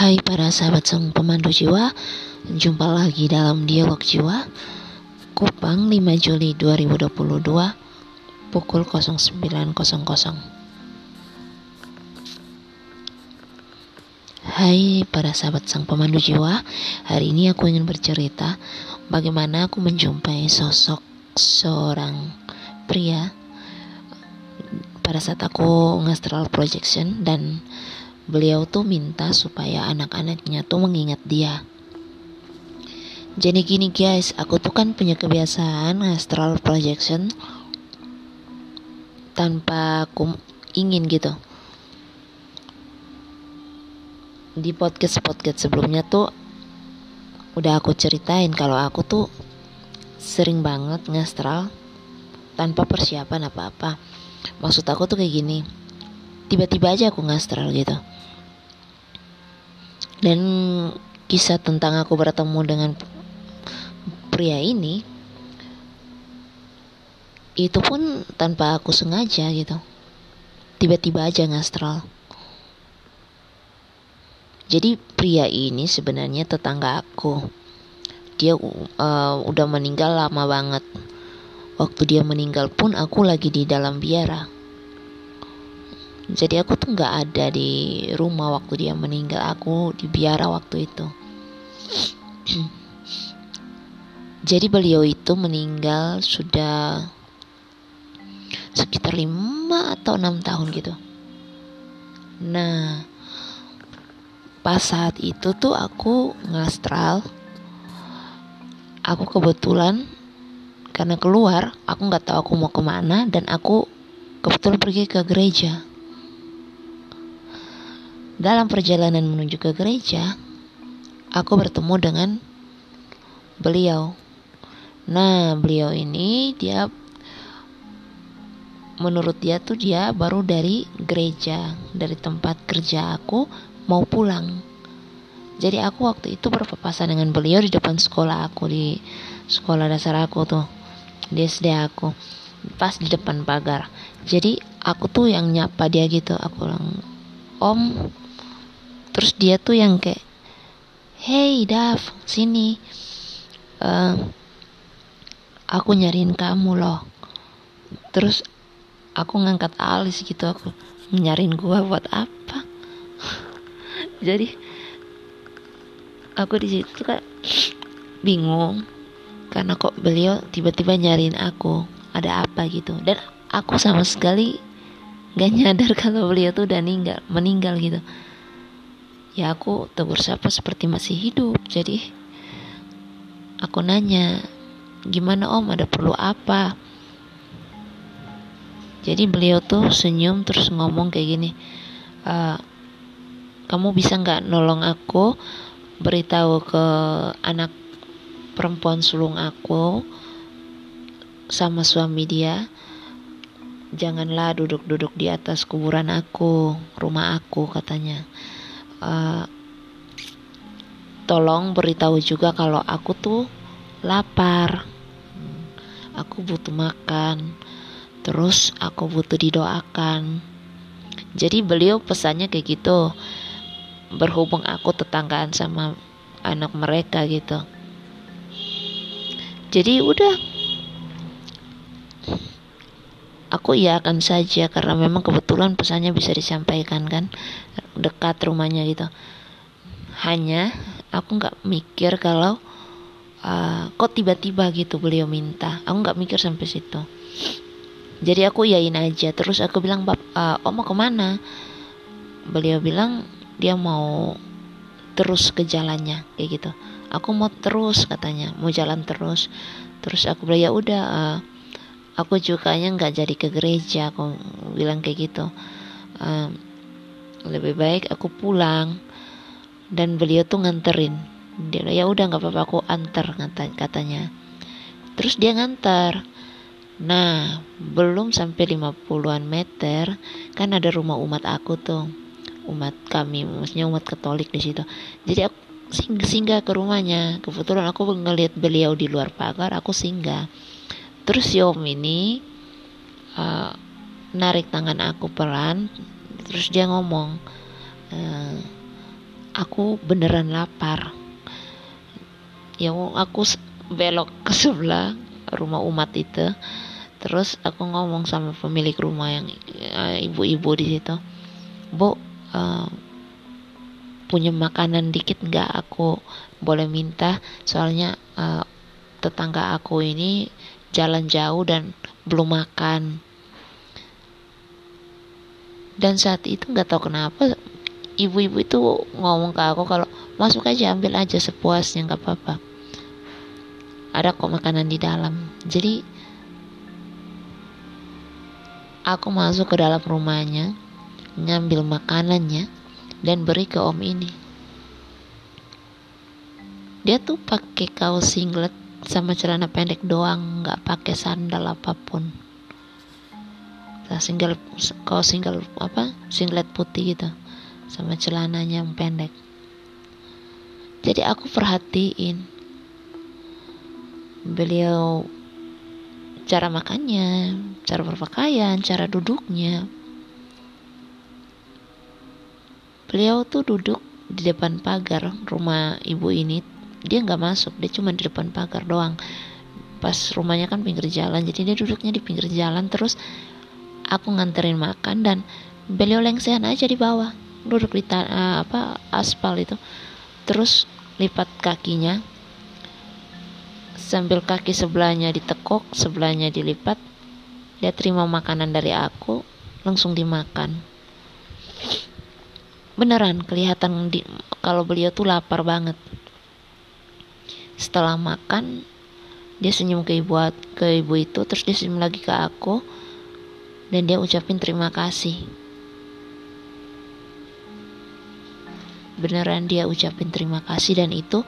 Hai para sahabat sang pemandu jiwa Jumpa lagi dalam dialog jiwa Kupang 5 Juli 2022 Pukul 09.00 Hai para sahabat sang pemandu jiwa Hari ini aku ingin bercerita Bagaimana aku menjumpai sosok seorang pria. Pada saat aku ngastral projection dan beliau tuh minta supaya anak-anaknya tuh mengingat dia. Jadi gini guys, aku tuh kan punya kebiasaan astral projection tanpa aku ingin gitu. Di podcast-podcast sebelumnya tuh udah aku ceritain kalau aku tuh sering banget ngastral tanpa persiapan apa-apa. Maksud aku tuh kayak gini, tiba-tiba aja aku ngastral gitu dan kisah tentang aku bertemu dengan pria ini itu pun tanpa aku sengaja gitu. Tiba-tiba aja ngastral. Jadi pria ini sebenarnya tetangga aku. Dia uh, udah meninggal lama banget. Waktu dia meninggal pun aku lagi di dalam biara jadi aku tuh nggak ada di rumah waktu dia meninggal. Aku di biara waktu itu. Jadi beliau itu meninggal sudah sekitar lima atau enam tahun gitu. Nah pas saat itu tuh aku ngastral aku kebetulan karena keluar aku nggak tahu aku mau ke mana dan aku kebetulan pergi ke gereja dalam perjalanan menuju ke gereja, aku bertemu dengan beliau. Nah, beliau ini dia menurut dia tuh dia baru dari gereja, dari tempat kerja aku mau pulang. Jadi aku waktu itu berpapasan dengan beliau di depan sekolah aku di sekolah dasar aku tuh di SD aku pas di depan pagar. Jadi aku tuh yang nyapa dia gitu, aku bilang, "Om, terus dia tuh yang kayak hey Dav sini. Uh, aku nyariin kamu loh. Terus aku ngangkat alis gitu aku nyariin gua buat apa? Jadi aku di situ kayak bingung karena kok beliau tiba-tiba nyariin aku ada apa gitu. Dan aku sama sekali gak nyadar kalau beliau tuh udah meninggal gitu ya aku tegur sapa seperti masih hidup jadi aku nanya gimana om? Ada perlu apa? Jadi beliau tuh senyum terus ngomong kayak gini e, kamu bisa nggak nolong aku beritahu ke anak perempuan sulung aku sama suami dia? Janganlah duduk-duduk di atas kuburan aku rumah aku katanya uh, tolong beritahu juga kalau aku tuh lapar. Aku butuh makan. Terus aku butuh didoakan. Jadi beliau pesannya kayak gitu. Berhubung aku tetanggaan sama anak mereka gitu. Jadi udah aku akan saja karena memang kebetulan pesannya bisa disampaikan kan? Dekat rumahnya gitu. Hanya aku nggak mikir kalau uh, kok tiba-tiba gitu beliau minta. Aku nggak mikir sampai situ. Jadi aku yain aja. Terus aku bilang bab uh, oh mau ke mana? Beliau bilang dia mau terus ke jalannya kayak gitu. Aku mau terus katanya. Mau jalan terus. Terus aku bilang ya udah uh, aku juga nggak jadi ke gereja aku bilang kayak gitu. Uh, lebih baik aku pulang dan beliau tuh nganterin. Dia ya udah nggak apa-apa aku antar katanya. Terus dia ngantar. Nah belum sampai 50-an meter kan ada rumah umat aku tuh. Umat kami maksudnya umat katolik di situ. Jadi aku sing singgah ke rumahnya. Kebetulan aku ngeliat beliau di luar pagar aku singgah terus si om ini uh, narik tangan aku pelan terus dia ngomong e, aku beneran lapar. Ya aku belok ke sebelah rumah umat itu terus aku ngomong sama pemilik rumah yang eh, ibu-ibu uh, di situ bu uh, punya makanan dikit nggak? Aku boleh minta soalnya uh, tetangga aku ini jalan jauh dan belum makan. Dan saat itu nggak tahu kenapa ibu-ibu itu ngomong ke aku kalau masuk aja ambil aja sepuasnya nggak apa-apa. Ada kok makanan di dalam. Jadi aku masuk ke dalam rumahnya ngambil makanannya dan beri ke om ini. Dia tuh pakai kaos singlet sama celana pendek doang nggak pakai sandal apa pun nah, single kaos single apa singlet putih gitu sama celananya yang pendek jadi aku perhatiin beliau cara makannya, cara berpakaian, cara duduknya. Beliau tuh duduk di depan pagar rumah ibu ini. Dia nggak masuk, dia cuma di depan pagar doang. Pas rumahnya kan pinggir jalan, jadi dia duduknya di pinggir jalan. Terus aku nganterin makan dan beliau lengsehan aja di bawah, duduk di uh, apa aspal itu. Terus lipat kakinya, sambil kaki sebelahnya ditekuk, sebelahnya dilipat. Dia terima makanan dari aku, langsung dimakan. Beneran kelihatan di, kalau beliau tuh lapar banget. Setelah makan, dia senyum ke ibu ke ibu itu, terus dia senyum lagi ke aku, dan dia ucapin terima kasih. Beneran dia ucapin terima kasih dan itu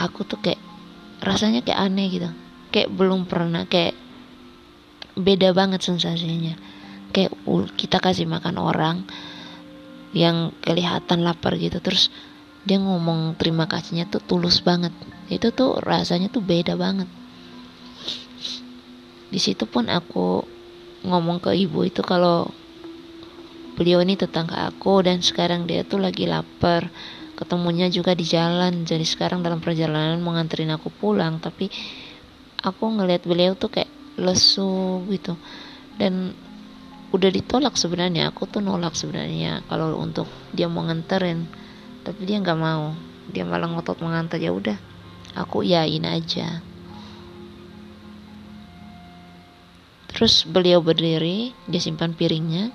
aku tuh kayak rasanya kayak aneh gitu kayak belum pernah kayak beda banget sensasinya kayak kita kasih makan orang yang kelihatan lapar gitu terus dia ngomong terima kasihnya tuh tulus banget. Itu tuh rasanya tuh beda banget. Di situ pun aku ngomong ke ibu itu kalau beliau ini tetangga aku dan sekarang dia tuh lagi lapar. Ketemunya juga di jalan. Jadi sekarang dalam perjalanan mau nganterin aku pulang. Tapi aku ngelihat beliau tuh kayak lesu gitu. Dan udah ditolak sebenarnya. Aku tuh nolak sebenarnya kalau untuk dia mau nganterin tapi dia nggak mau. Dia malah ngotot mengantar ya udah aku yain aja. Terus beliau berdiri dia simpan piringnya.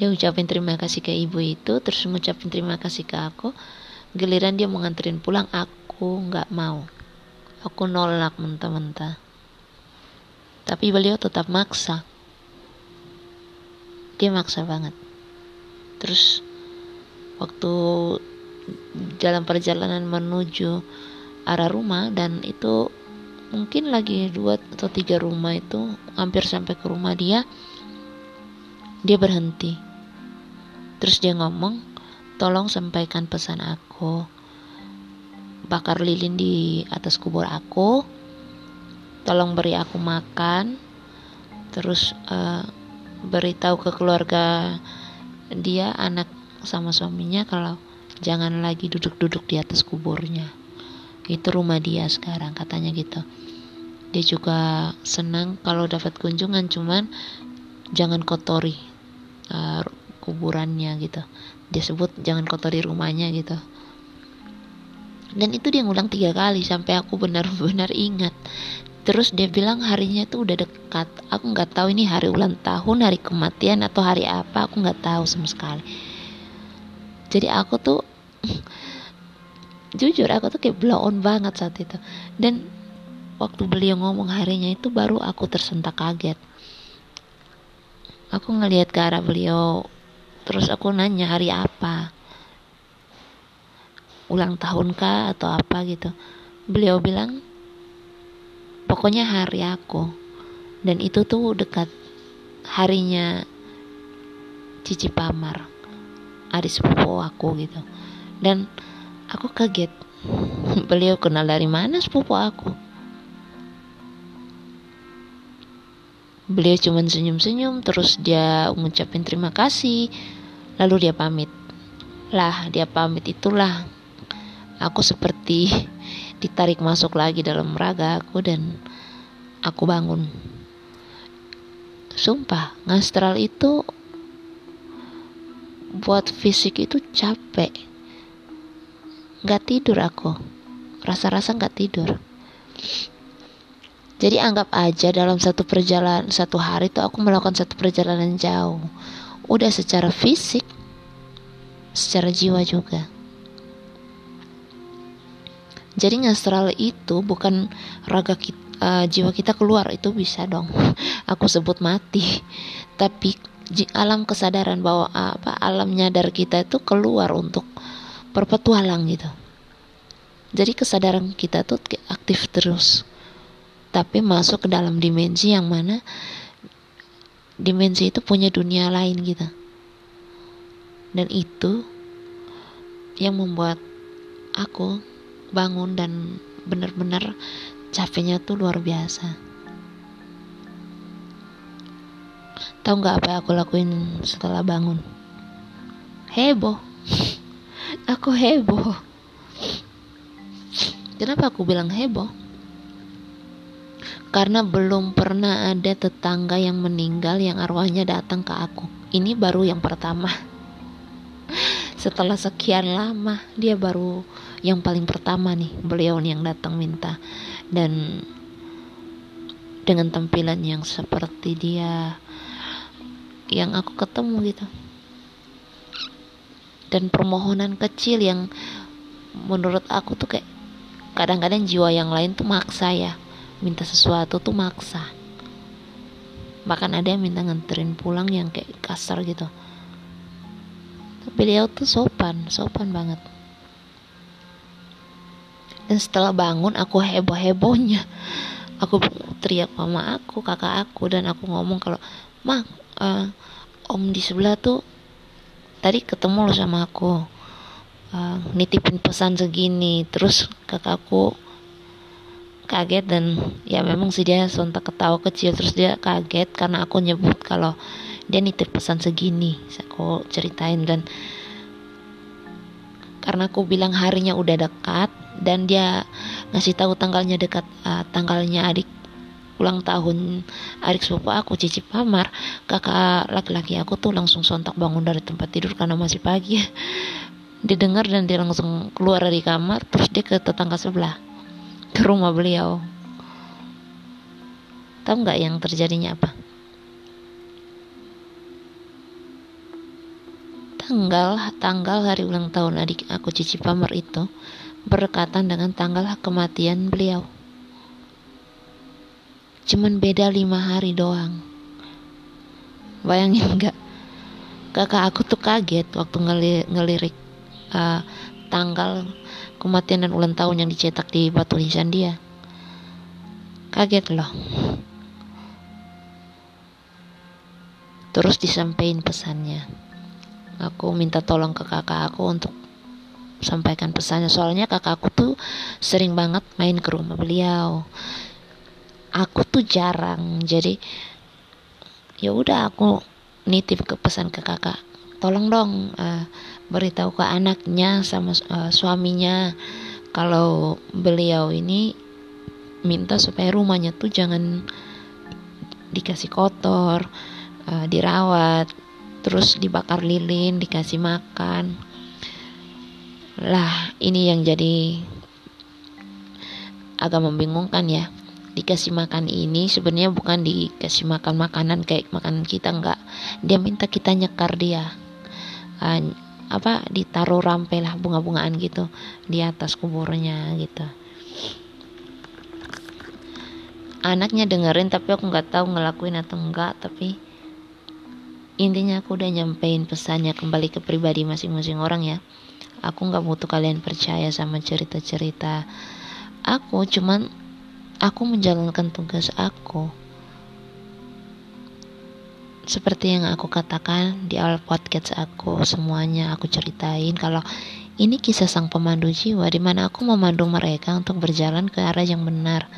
Dia ucapin terima kasih ke ibu itu terus ngucapin terima kasih ke aku. Giliran dia mau pulang aku nggak mau. Aku nolak mentah-mentah. Tapi beliau tetap maksa. Dia maksa banget. Terus waktu jalan perjalanan menuju arah rumah dan itu mungkin lagi dua atau tiga rumah itu hampir sampai ke rumah dia dia berhenti Terus dia ngomong, tolong sampaikan pesan aku. Bakar lilin di atas kubur aku. Tolong beri aku makan. Terus uh, beritahu ke keluarga dia anak sama suaminya kalau jangan lagi duduk-duduk di atas kuburnya. Itu rumah dia sekarang katanya gitu. Dia juga senang kalau dapat kunjungan cuman jangan kotori uh, kuburannya gitu. Dia sebut jangan kotori rumahnya gitu. Dan itu dia ngulang tiga kali sampai aku benar-benar ingat. Terus dia bilang harinya itu udah dekat. Aku nggak tahu ini hari ulang tahun hari kematian atau hari apa. Aku nggak tahu sama sekali jadi aku tuh jujur aku tuh kayak blow on banget saat itu. Dan waktu beliau ngomong harinya itu baru aku tersentak kaget. Aku ngelihat ke arah beliau terus aku nanya hari apa? Ulang tahun kah atau apa? gitu. Beliau bilang pokoknya hari aku. Dan itu tuh dekat harinya Cici Pamar adik sepupu aku gitu. Dan aku kaget beliau kenal dari mana sepupu aku? Beliau cuman senyum-senyum terus dia ngucapin terima kasih lalu dia pamit. Lah dia pamit itulah aku seperti ditarik masuk lagi dalam raga aku dan aku bangun. Sumpah ngastral itu buat fisik itu capek. Nggak tidur aku. Rasa-rasa nggak tidur. Jadi anggap aja dalam satu perjalanan satu hari itu aku melakukan satu perjalanan jauh. Udah secara fisik secara jiwa juga. Jadi ngastral itu bukan raga kita, uh, jiwa kita keluar itu bisa dong. Aku sebut mati. Tapi alam kesadaran bahwa apa alam nyadar kita itu keluar untuk berpetualang gitu. Jadi kesadaran kita tuh aktif terus. Tapi masuk ke dalam dimensi yang mana dimensi itu punya dunia lain gitu. Dan itu yang membuat aku bangun dan benar-benar capeknya tuh luar biasa Tahu nggak apa yang aku lakuin setelah bangun? Heboh. aku heboh. Kenapa aku bilang heboh? Karena belum pernah ada tetangga yang meninggal yang arwahnya datang ke aku. Ini baru yang pertama. Setelah sekian lama, dia baru yang paling pertama nih, beliau yang datang minta. Dan dengan tampilan yang seperti dia yang aku ketemu gitu. Dan permohonan kecil yang menurut aku tuh kayak kadang-kadang jiwa yang lain tuh maksa ya. Minta sesuatu tuh maksa. Bahkan ada yang minta nganterin pulang yang kayak kasar gitu. Tapi beliau tuh sopan sopan banget. Dan setelah bangun aku heboh hebohnya aku teriak mama aku kakak aku dan aku ngomong kalau mak uh, om di sebelah tuh tadi ketemu lo sama aku. Uh, nitipin pesan segini terus kakakku kaget dan ya memang sih dia sontak ketawa kecil terus dia kaget karena aku nyebut kalau dia nitip pesan segini. Aku ceritain dan karena aku bilang harinya udah dekat dan dia ngasih tahu tanggalnya dekat uh, tanggalnya adik ulang tahun adik sepupu aku Cici Pamar kakak laki-laki aku tuh langsung sontak bangun dari tempat tidur karena masih pagi. Dia dengar dan dia langsung keluar dari kamar terus dia ke tetangga sebelah ke rumah beliau. Tahu nggak yang terjadinya apa? Tanggal tanggal hari ulang tahun adik aku Cici Pamar itu berdekatan dengan tanggal kematian beliau cuman beda lima hari doang. Bayangin nggak? Kakak aku tuh kaget waktu ngelirik uh, tanggal kematian dan ulang tahun yang dicetak di batu nisan dia. Kaget loh. Terus disampaikan pesannya. Aku minta tolong ke kakak aku untuk sampaikan pesannya. Soalnya kakak aku tuh sering banget main ke rumah beliau aku tuh jarang jadi ya udah aku nitip ke pesan ke kakak tolong dong uh, beritahu ke anaknya sama uh, suaminya kalau beliau ini minta supaya rumahnya tuh jangan dikasih kotor uh, dirawat terus dibakar lilin dikasih makan. Lah ini yang jadi agak membingungkan ya dikasih makan ini sebenarnya bukan dikasih makan makanan kayak makanan kita enggak. Dia minta kita nyekar dia. Uh, apa ditaruh rampe lah bunga-bungaan gitu di atas kuburnya gitu. Anaknya dengerin tapi aku nggak tahu ngelakuin atau enggak tapi intinya aku udah nyampein pesannya kembali ke pribadi masing-masing orang ya. Aku nggak butuh kalian percaya sama cerita-cerita aku cuman aku menjalankan tugas aku. Seperti yang aku katakan di awal podcast aku, semuanya aku ceritain kalau ini kisah sang pemandu jiwa di mana aku memandu mereka untuk berjalan ke arah yang benar.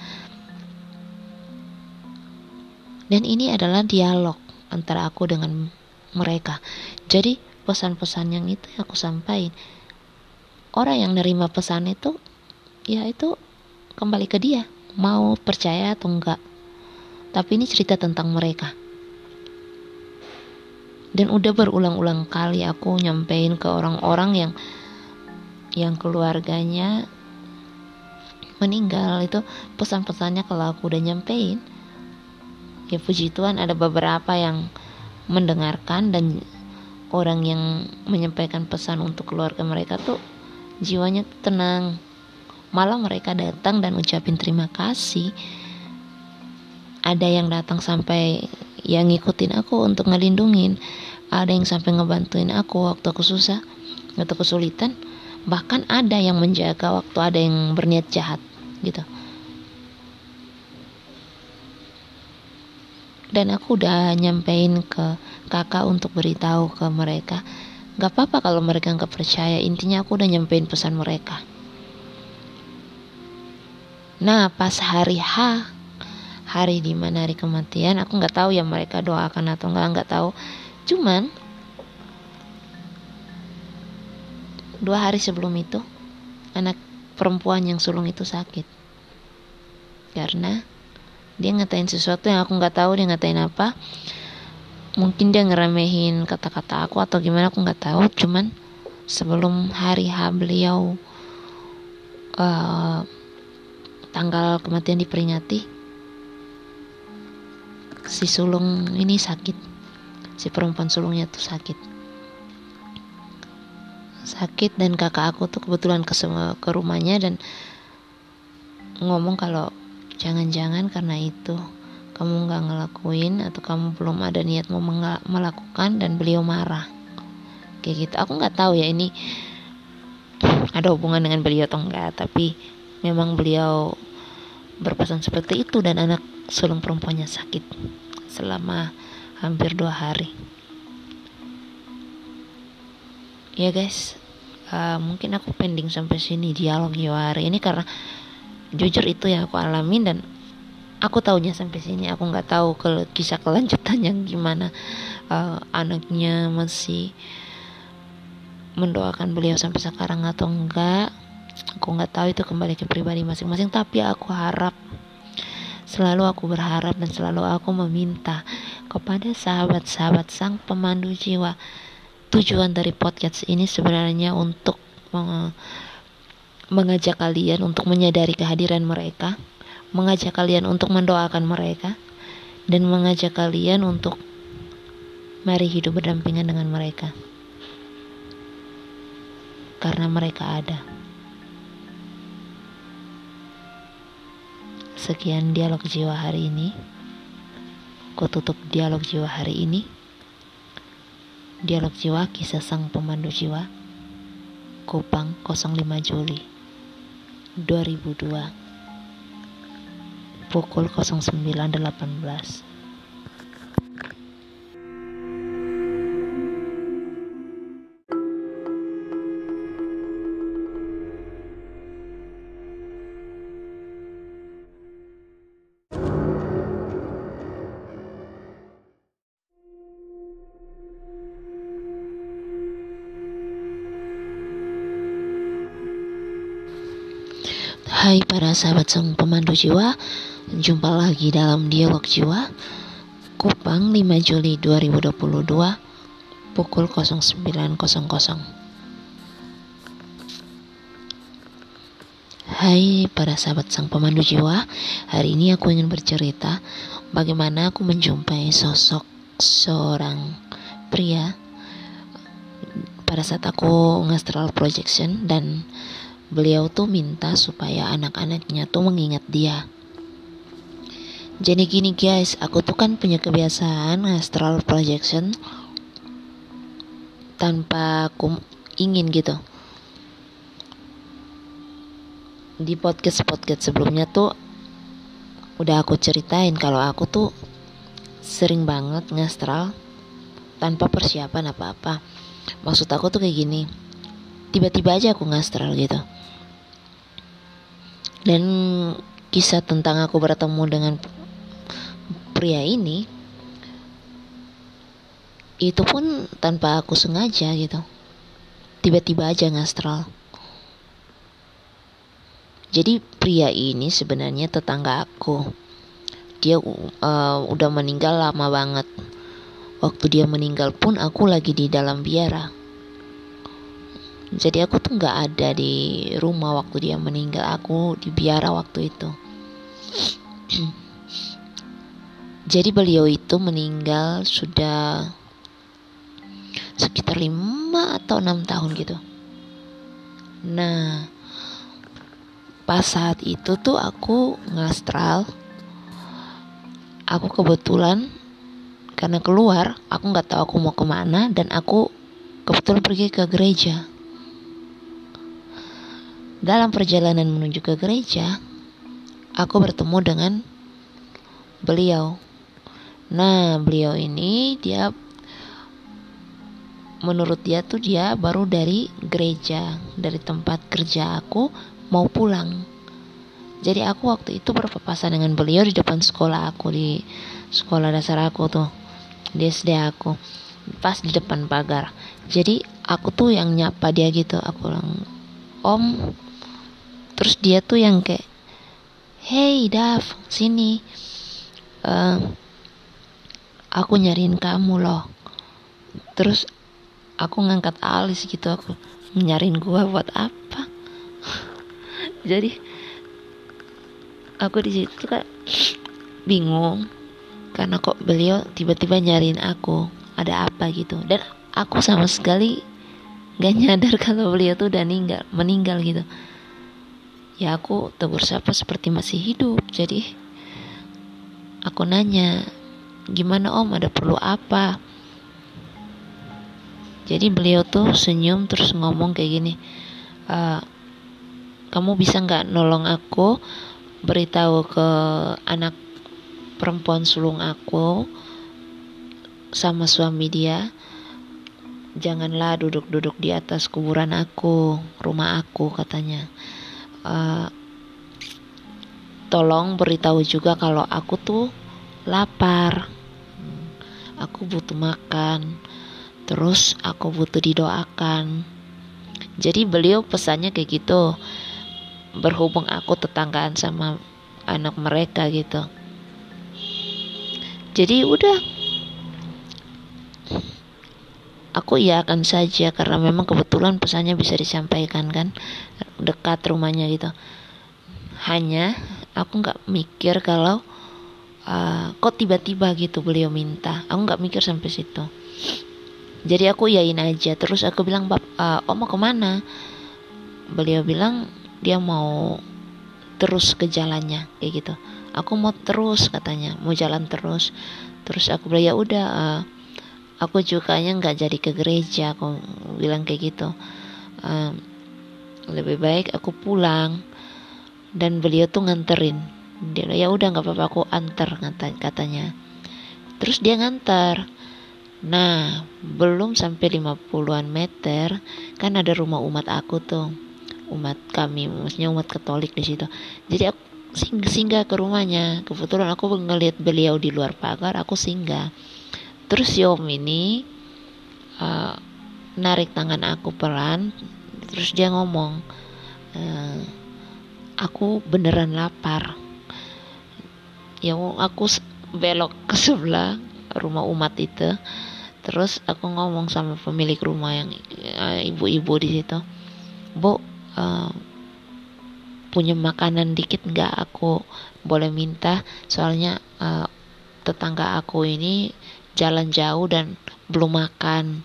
Dan ini adalah dialog antara aku dengan mereka. Jadi pesan-pesan yang itu aku sampaikan orang yang nerima pesan itu ya itu kembali ke dia mau percaya atau enggak. Tapi ini cerita tentang mereka. Dan udah berulang-ulang kali aku nyampein ke orang-orang yang yang keluarganya meninggal. Itu pesan-pesannya kalau aku udah nyampein ya puji Tuhan ada beberapa yang mendengarkan dan orang yang menyampaikan pesan untuk keluarga mereka tuh jiwanya tenang malah mereka datang dan ucapin terima kasih. Ada yang datang sampai yang ngikutin aku untuk ngelindungin. Ada yang sampai ngebantuin aku waktu aku susah atau kesulitan. Bahkan ada yang menjaga waktu ada yang berniat jahat gitu. Dan aku udah nyampein ke kakak untuk beritahu ke mereka. Gak apa-apa kalau mereka nggak percaya. Intinya aku udah nyampein pesan mereka Nah, pas hari H, hari di mana hari kematian, aku nggak tahu ya mereka doakan atau nggak, nggak tahu. Cuman dua hari sebelum itu, anak perempuan yang sulung itu sakit. Karena dia ngatain sesuatu yang aku nggak tahu dia ngatain apa. Mungkin dia ngeremehin kata-kata aku atau gimana aku nggak tahu. Cuman sebelum hari H beliau uh, tanggal kematian diperingati. Si sulung ini sakit. Si perempuan sulungnya tuh sakit. Sakit dan kakak aku tuh kebetulan ke ke rumahnya dan ngomong kalau jangan-jangan karena itu kamu nggak ngelakuin atau kamu belum ada niat mau melakukan dan beliau marah. Kayak gitu. Aku nggak tahu ya ini ada hubungan dengan beliau atau enggak tapi memang beliau berpesan seperti itu dan anak sulung perempuannya sakit selama hampir dua hari. Ya guys uh, mungkin aku pending sampai sini dialog jiwa hari ini karena jujur itu yang aku alamin dan aku tahunya sampai sini. Aku nggak tahu ke kisah kelanjutannya gimana. Uh, anaknya masih mendoakan beliau sampai sekarang atau enggak aku nggak tahu itu kembali ke pribadi masing-masing tapi aku harap selalu aku berharap dan selalu aku meminta kepada sahabat-sahabat sang pemandu jiwa tujuan dari podcast ini sebenarnya untuk mengajak kalian untuk menyadari kehadiran mereka mengajak kalian untuk mendoakan mereka dan mengajak kalian untuk mari hidup berdampingan dengan mereka karena mereka ada. Sekian dialog jiwa hari ini. Ku tutup dialog jiwa hari ini. Dialog jiwa kisah sang pemandu jiwa. Kupang 05 Juli 2002 pukul 09.18 Hai para sahabat sang pemandu jiwa Jumpa lagi dalam dialog jiwa Kupang 5 Juli 2022 Pukul 09.00 Hai para sahabat sang pemandu jiwa Hari ini aku ingin bercerita Bagaimana aku menjumpai sosok seorang pria. Pada saat aku ngastral projection dan beliau tuh minta supaya anak-anaknya tuh mengingat dia. Jadi gini guys, aku tuh kan punya kebiasaan astral projection tanpa aku ingin gitu. Di podcast-podcast sebelumnya tuh udah aku ceritain kalau aku tuh sering banget ngastral tanpa persiapan apa-apa. Maksud aku tuh kayak gini. Tiba-tiba aja aku ngastral gitu. Dan kisah tentang aku bertemu dengan pria ini itu pun tanpa aku sengaja gitu. Tiba-tiba aja ngastral jadi pria ini sebenarnya tetangga aku. Dia uh, udah meninggal lama banget. Waktu dia meninggal pun aku lagi di dalam biara jadi aku tuh nggak ada di rumah waktu dia meninggal. Aku di biara waktu itu. Jadi beliau itu meninggal sudah sekitar lima atau enam tahun gitu. Nah pas saat itu tuh aku ngastral. Aku kebetulan karena keluar aku nggak tahu aku mau ke mana dan aku kebetulan pergi ke gereja dalam perjalanan menuju ke gereja aku bertemu dengan beliau. Nah beliau ini dia menurut dia tuh dia baru dari gereja dari tempat kerja aku mau pulang. Jadi aku waktu itu berpapasan dengan beliau di depan sekolah aku di sekolah dasar aku tuh di SD aku pas di depan pagar. Jadi aku tuh yang nyapa dia gitu aku bilang om terus dia tuh yang kayak hey Dav sini. Uh, aku nyariin kamu loh. Terus aku ngangkat alis gitu aku nyariin gua buat apa? Jadi aku di situ kayak bingung karena kok beliau tiba-tiba nyariin aku ada apa gitu. Dan aku sama sekali gak nyadar kalau beliau tuh udah meninggal meninggal gitu ya aku tegur sapa seperti masih hidup jadi aku nanya gimana om? Ada perlu apa? Jadi beliau tuh senyum terus ngomong kayak gini e, kamu bisa nggak nolong aku beritahu ke anak perempuan sulung aku sama suami dia? Janganlah duduk-duduk di atas kuburan aku rumah aku katanya uh, tolong beritahu juga kalau aku tuh lapar. Aku butuh makan. Terus aku butuh didoakan. Jadi beliau pesannya kayak gitu. Berhubung aku tetanggaan sama anak mereka gitu. Jadi udah aku iakan saja karena memang kebetulan pesannya bisa disampaikan kan? Dekat rumahnya gitu. Hanya aku nggak mikir kalau uh, kok tiba-tiba gitu beliau minta. Aku nggak mikir sampai situ. Jadi aku yain aja. Terus aku bilang bab uh, om mau ke mana? Beliau bilang dia mau terus ke jalannya kayak gitu. Aku mau terus katanya. Mau jalan terus. Terus aku bilang ya udah uh, aku juga nggak jadi ke gereja aku bilang kayak gitu uh, lebih baik aku pulang dan beliau tuh nganterin dia ya udah nggak apa-apa aku antar katanya terus dia ngantar Nah, belum sampai 50-an meter kan ada rumah umat aku tuh. Umat kami, maksudnya umat Katolik di situ. Jadi aku sing singgah ke rumahnya. Kebetulan aku ngeliat beliau di luar pagar, aku singgah. Terus si om ini uh, narik tangan aku pelan, terus dia ngomong, uh, aku beneran lapar. Ya aku belok ke sebelah rumah umat itu terus aku ngomong sama pemilik rumah yang eh, ibu-ibu di situ bu uh, punya makanan dikit nggak aku boleh minta soalnya uh, tetangga aku ini jalan jauh dan belum makan.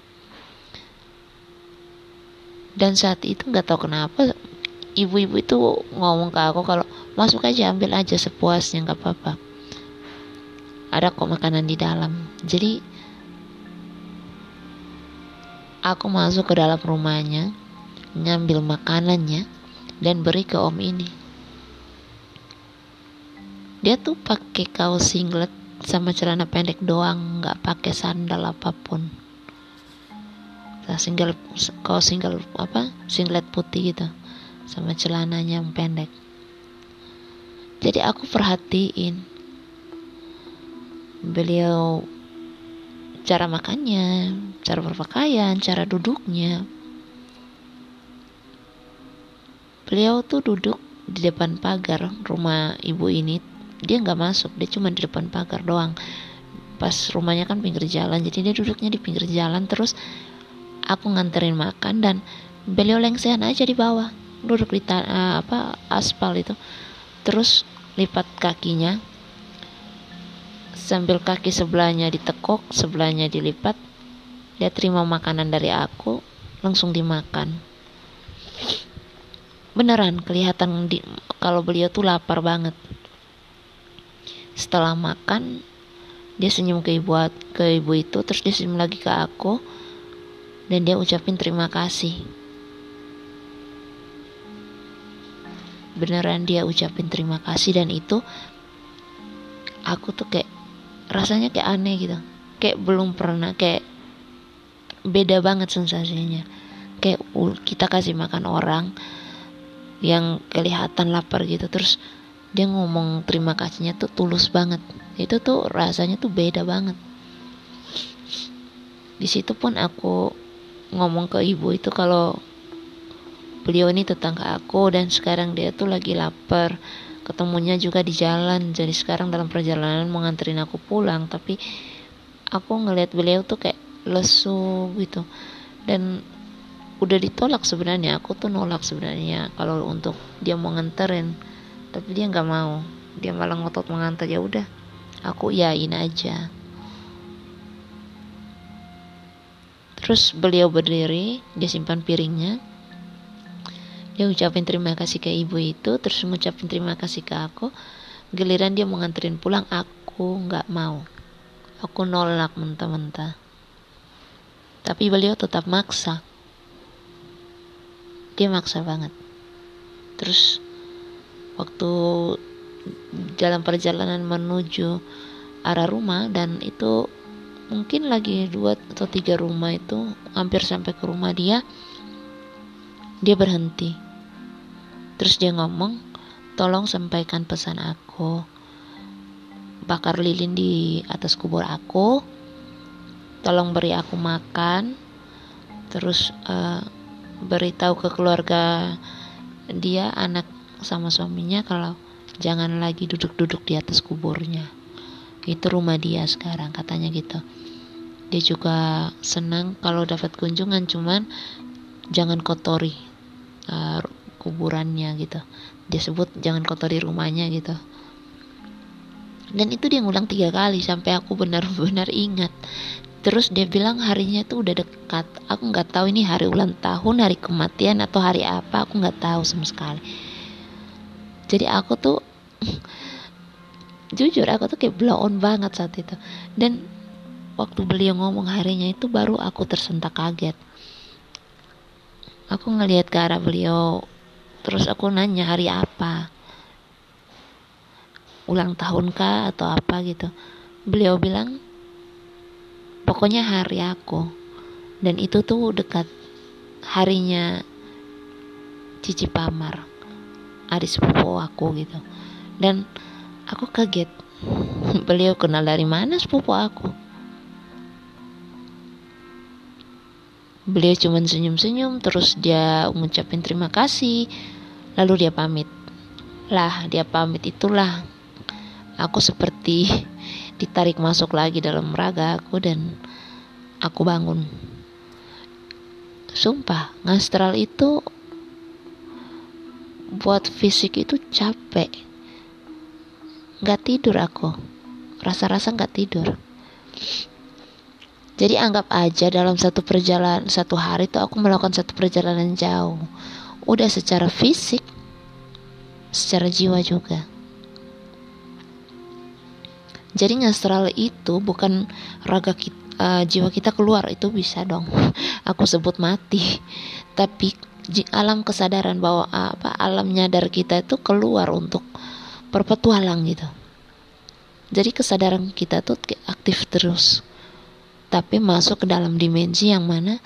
Dan saat itu nggak tahu kenapa ibu-ibu itu ngomong ke aku kalau masuk aja ambil aja sepuasnya nggak apa-apa. Ada kok makanan di dalam. Jadi Aku masuk ke dalam rumahnya, ngambil makanannya, dan beri ke om ini. Dia tuh pakai kaos singlet sama celana pendek doang, nggak pakai sandal apa pun. Nah, single kaos single apa singlet putih gitu sama celananya yang pendek. Jadi aku perhatiin beliau cara makannya cara berpakaian cara duduknya. Beliau tuh duduk di depan pagar rumah ibu ini dia nggak masuk dia cuma di depan pagar doang. Pas rumahnya kan pinggir jalan jadi dia duduknya di pinggir jalan terus aku nganterin makan dan beliau lengsehan aja di bawah duduk di uh, apa aspal itu. Terus lipat kakinya sambil kaki sebelahnya ditekuk sebelahnya dilipat dia terima makanan dari aku langsung dimakan. Beneran kelihatan di, kalau beliau tuh lapar banget setelah makan dia senyum ke ibu ke ibu itu terus dia senyum lagi ke aku dan dia ucapin terima kasih. Beneran dia ucapin terima kasih dan itu aku tuh kayak rasanya kayak aneh gitu. Kayak belum pernah kayak beda banget sensasinya. Kayak kita kasih makan orang yang kelihatan lapar gitu terus dia ngomong terima kasihnya tuh tulus banget. Itu tuh rasanya tuh beda banget. Di situ pun aku ngomong ke ibu itu kalau beliau ini tetangga aku dan sekarang dia tuh lagi lapar. Ketemunya juga di jalan. Jadi sekarang dalam perjalanan mau nganterin aku pulang. Tapi aku ngelihat beliau tuh kayak lesu gitu. Dan udah ditolak sebenarnya. Aku tuh nolak sebenarnya kalau untuk dia mau nganterin tapi dia nggak mau. Dia malah ngotot mengantar. Ya udah aku yain aja. Terus beliau berdiri dia simpan piringnya. Dia ucapin terima kasih ke ibu itu terus mengucapin terima kasih ke aku. Giliran dia mau pulang aku nggak mau. Aku nolak mentah-mentah. Tapi beliau tetap maksa. Dia maksa banget. Terus waktu dalam perjalanan menuju arah rumah dan itu mungkin lagi dua atau tiga rumah itu hampir sampai ke rumah dia dia berhenti Terus dia ngomong, tolong sampaikan pesan aku. Bakar lilin di atas kubur aku. Tolong beri aku makan. Terus uh, beritahu ke keluarga dia anak sama suaminya kalau jangan lagi duduk-duduk di atas kuburnya. Itu rumah dia sekarang katanya gitu. Dia juga senang kalau dapat kunjungan cuman jangan kotori uh, kuburannya gitu. Dia sebut jangan kotori rumahnya gitu. Dan itu dia ngulang tiga kali sampai aku benar-benar ingat. Terus dia bilang harinya itu udah dekat. Aku nggak tahu ini hari ulang tahun hari kematian atau hari apa. Aku nggak tahu sama sekali jadi aku tuh jujur aku tuh kayak blow on banget saat itu. Dan waktu beliau ngomong harinya itu baru aku tersentak kaget. Aku ngelihat ke arah beliau terus aku nanya hari apa? Ulang tahun kah atau apa? Gitu. Beliau bilang pokoknya hari aku. Dan itu tuh dekat harinya Cici Pamar adik sepupu aku gitu. Dan aku kaget. Beliau kenal dari mana sepupu aku? Beliau cuma senyum-senyum terus dia ngucapin terima kasih. Lalu dia pamit. Lah, dia pamit itulah. Aku seperti ditarik masuk lagi dalam raga aku dan aku bangun. Sumpah, ngastral itu buat fisik itu capek. Gak tidur aku. Rasa-rasa gak tidur. Jadi anggap aja dalam satu perjalanan satu hari itu aku melakukan satu perjalanan jauh udah secara fisik secara jiwa juga jadi ngastral itu bukan raga kita, uh, jiwa kita keluar itu bisa dong aku sebut mati tapi alam kesadaran bahwa uh, apa alam nyadar kita itu keluar untuk berpetualang gitu. Jadi kesadaran kita tuh aktif terus. Tapi masuk ke dalam dimensi yang mana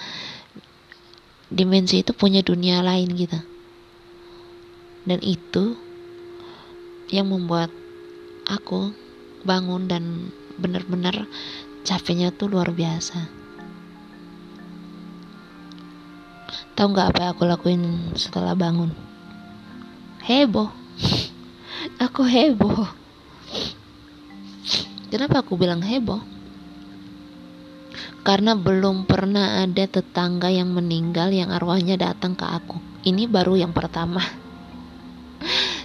dimensi itu punya dunia lain gitu. Dan itu yang membuat aku bangun dan benar-benar capeknya tuh luar biasa tahu nggak apa yang aku lakuin setelah bangun? Heboh. Aku heboh. Kenapa aku bilang heboh? Karena belum pernah ada tetangga yang meninggal yang arwahnya datang ke aku. Ini baru yang pertama.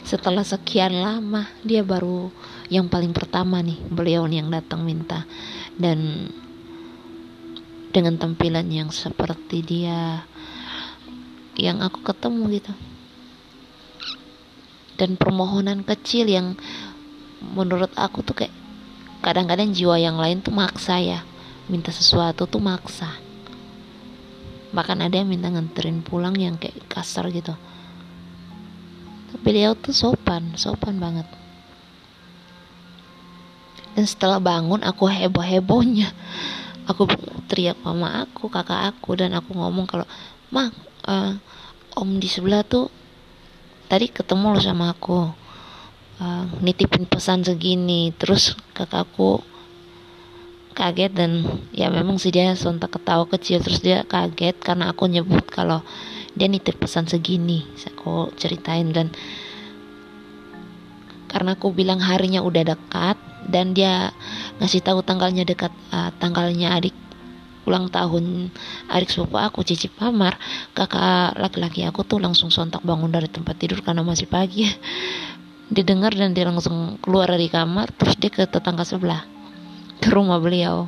Setelah sekian lama dia baru yang paling pertama nih beliau yang datang minta. Dan dengan tampilan yang seperti dia yang aku ketemu gitu. Dan permohonan kecil yang menurut aku tuh kayak kadang-kadang jiwa yang lain tuh maksa ya. Minta sesuatu tuh maksa. Bahkan ada yang minta nganterin pulang yang kayak kasar gitu. Tapi beliau tuh sopan sopan banget. Dan setelah bangun aku heboh hebohnya aku teriak mama aku kakak aku dan aku ngomong kalau mak uh, om di sebelah tuh tadi ketemu lo sama aku. Uh, nitipin pesan segini terus kakakku kaget dan ya memang sih dia sontak ketawa kecil terus dia kaget karena aku nyebut kalau dia nitip pesan segini. Aku ceritain dan karena aku bilang harinya udah dekat dan dia ngasih tahu tanggalnya dekat uh, tanggalnya adik ulang tahun adik sepupu aku Cici Pamar kakak laki-laki aku tuh langsung sontak bangun dari tempat tidur karena masih pagi. Didengar dan dia langsung keluar dari kamar terus dia ke tetangga sebelah ke rumah beliau.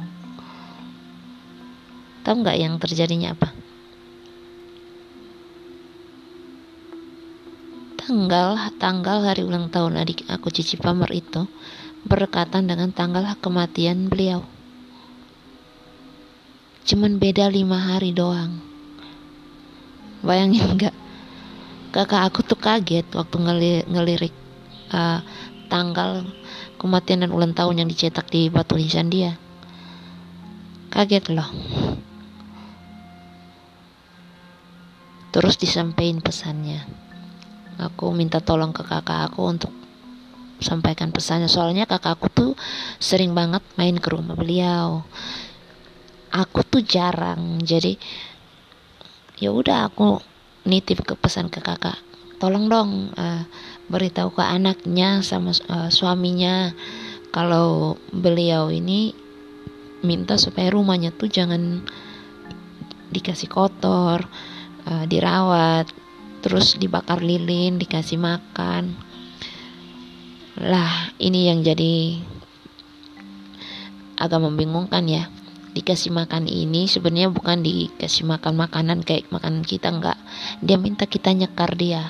Tahu nggak yang terjadinya apa? Tanggal tanggal hari ulang tahun adik aku Cici Pamer itu berdekatan dengan tanggal kematian beliau cuman beda lima hari doang bayangin nggak kakak aku tuh kaget waktu ngelirik uh, tanggal kematian dan ulang tahun yang dicetak di batu nisan dia. Kaget loh. Terus disampaikan pesannya. Aku minta tolong ke kakak aku untuk sampaikan pesannya soalnya kakak aku tuh sering banget main ke rumah beliau aku tuh jarang jadi ya udah aku nitip ke pesan ke kakak tolong dong uh, beritahu ke anaknya sama uh, suaminya kalau beliau ini minta supaya rumahnya tuh jangan dikasih kotor, uh, dirawat, terus dibakar lilin, dikasih makan. Lah, ini yang jadi agak membingungkan ya. Dikasih makan ini sebenarnya bukan dikasih makan makanan kayak makanan kita enggak. Dia minta kita nyekar dia.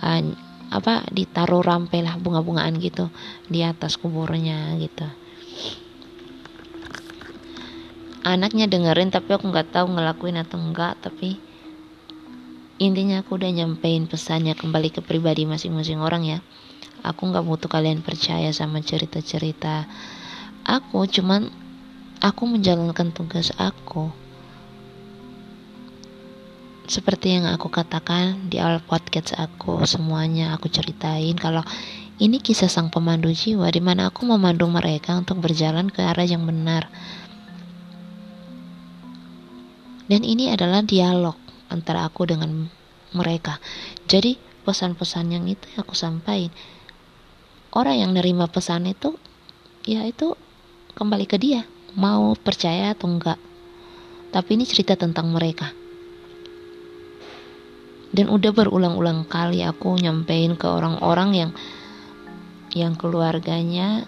Uh, apa ditaruh rampe lah bunga-bungaan gitu di atas kuburnya gitu anaknya dengerin tapi aku nggak tahu ngelakuin atau enggak tapi intinya aku udah nyampein pesannya kembali ke pribadi masing-masing orang ya aku nggak butuh kalian percaya sama cerita-cerita aku cuman aku menjalankan tugas aku seperti yang aku katakan di awal podcast aku semuanya aku ceritain kalau ini kisah sang pemandu jiwa di mana aku memandu mereka untuk berjalan ke arah yang benar. Dan ini adalah dialog antara aku dengan mereka. Jadi pesan-pesan yang itu aku sampaikan. Orang yang nerima pesan itu ya itu kembali ke dia, mau percaya atau enggak. Tapi ini cerita tentang mereka. Dan udah berulang-ulang kali aku nyampein ke orang-orang yang yang keluarganya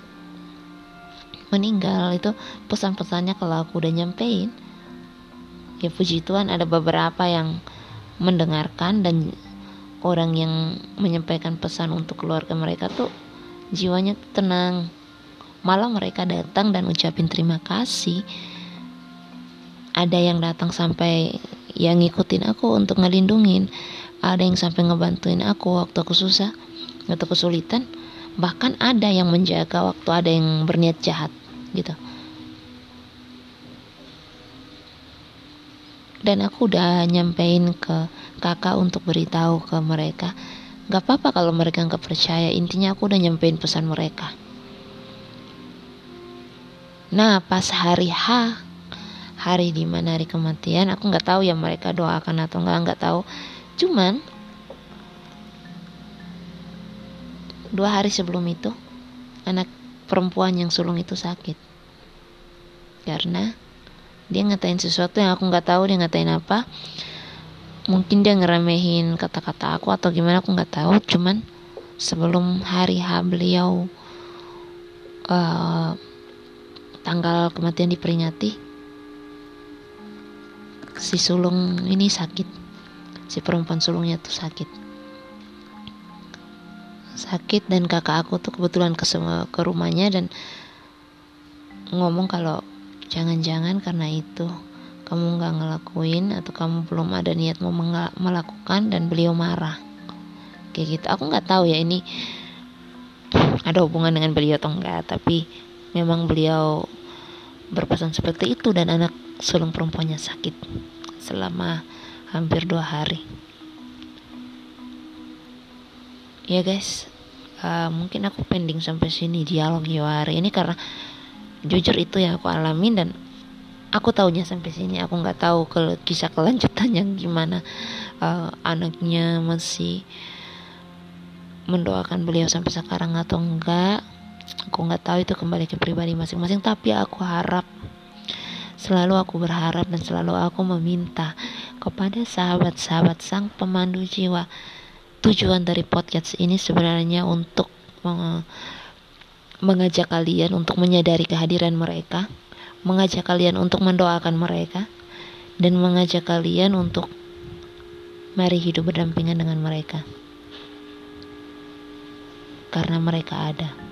meninggal. Itu pesan-pesannya kalau aku udah nyampein. Ya puji Tuhan ada beberapa yang mendengarkan dan orang yang menyampaikan pesan untuk keluarga mereka tuh jiwanya tenang malah mereka datang dan ucapin terima kasih. Ada yang datang sampai yang ngikutin aku untuk ngelindungin. Ada yang sampai ngebantuin aku waktu aku susah waktu kesulitan. Bahkan ada yang menjaga waktu ada yang berniat jahat gitu. Dan aku udah nyampein ke kakak untuk beritahu ke mereka. Gak apa-apa kalau mereka nggak percaya. Intinya aku udah nyampein pesan mereka nah pas hari H hari di mana hari kematian aku nggak tahu ya mereka doakan atau nggak nggak tahu. Cuman dua hari sebelum itu anak perempuan yang sulung itu sakit. Karena dia ngatain sesuatu yang aku nggak tahu dia ngatain apa. Mungkin dia ngeremehin kata-kata aku atau gimana aku nggak tahu. Cuman sebelum hari H beliau uh, tanggal kematian diperingati si sulung ini sakit. Si perempuan sulungnya tuh sakit. Sakit dan kakak aku tuh kebetulan ke ke rumahnya dan ngomong kalau jangan-jangan karena itu kamu nggak ngelakuin atau kamu belum ada niat mau melakukan dan beliau marah. Kayak gitu. Aku nggak tahu ya ini ada hubungan dengan beliau atau enggak tapi memang beliau berpesan seperti itu dan anak sulung perempuannya sakit selama hampir dua hari. Ya guys uh, mungkin aku pending sampai sini dialog hari ini karena jujur itu yang aku alamin dan aku tahunya sampai sini. Aku nggak tahu ke kisah kelanjutannya gimana. Uh, anaknya masih mendoakan beliau sampai sekarang atau enggak aku nggak tahu itu kembali ke pribadi masing-masing tapi aku harap selalu aku berharap dan selalu aku meminta kepada sahabat-sahabat sang pemandu jiwa tujuan dari podcast ini sebenarnya untuk mengajak kalian untuk menyadari kehadiran mereka, mengajak kalian untuk mendoakan mereka, dan mengajak kalian untuk mari hidup berdampingan dengan mereka. Karena mereka ada.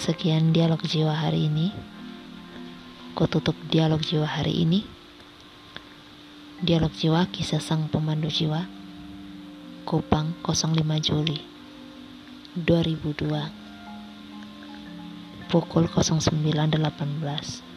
Sekian dialog jiwa hari ini. Ku tutup dialog jiwa hari ini. Dialog jiwa kisah sang pemandu jiwa. Kupang 05 Juli 2002 pukul 09.18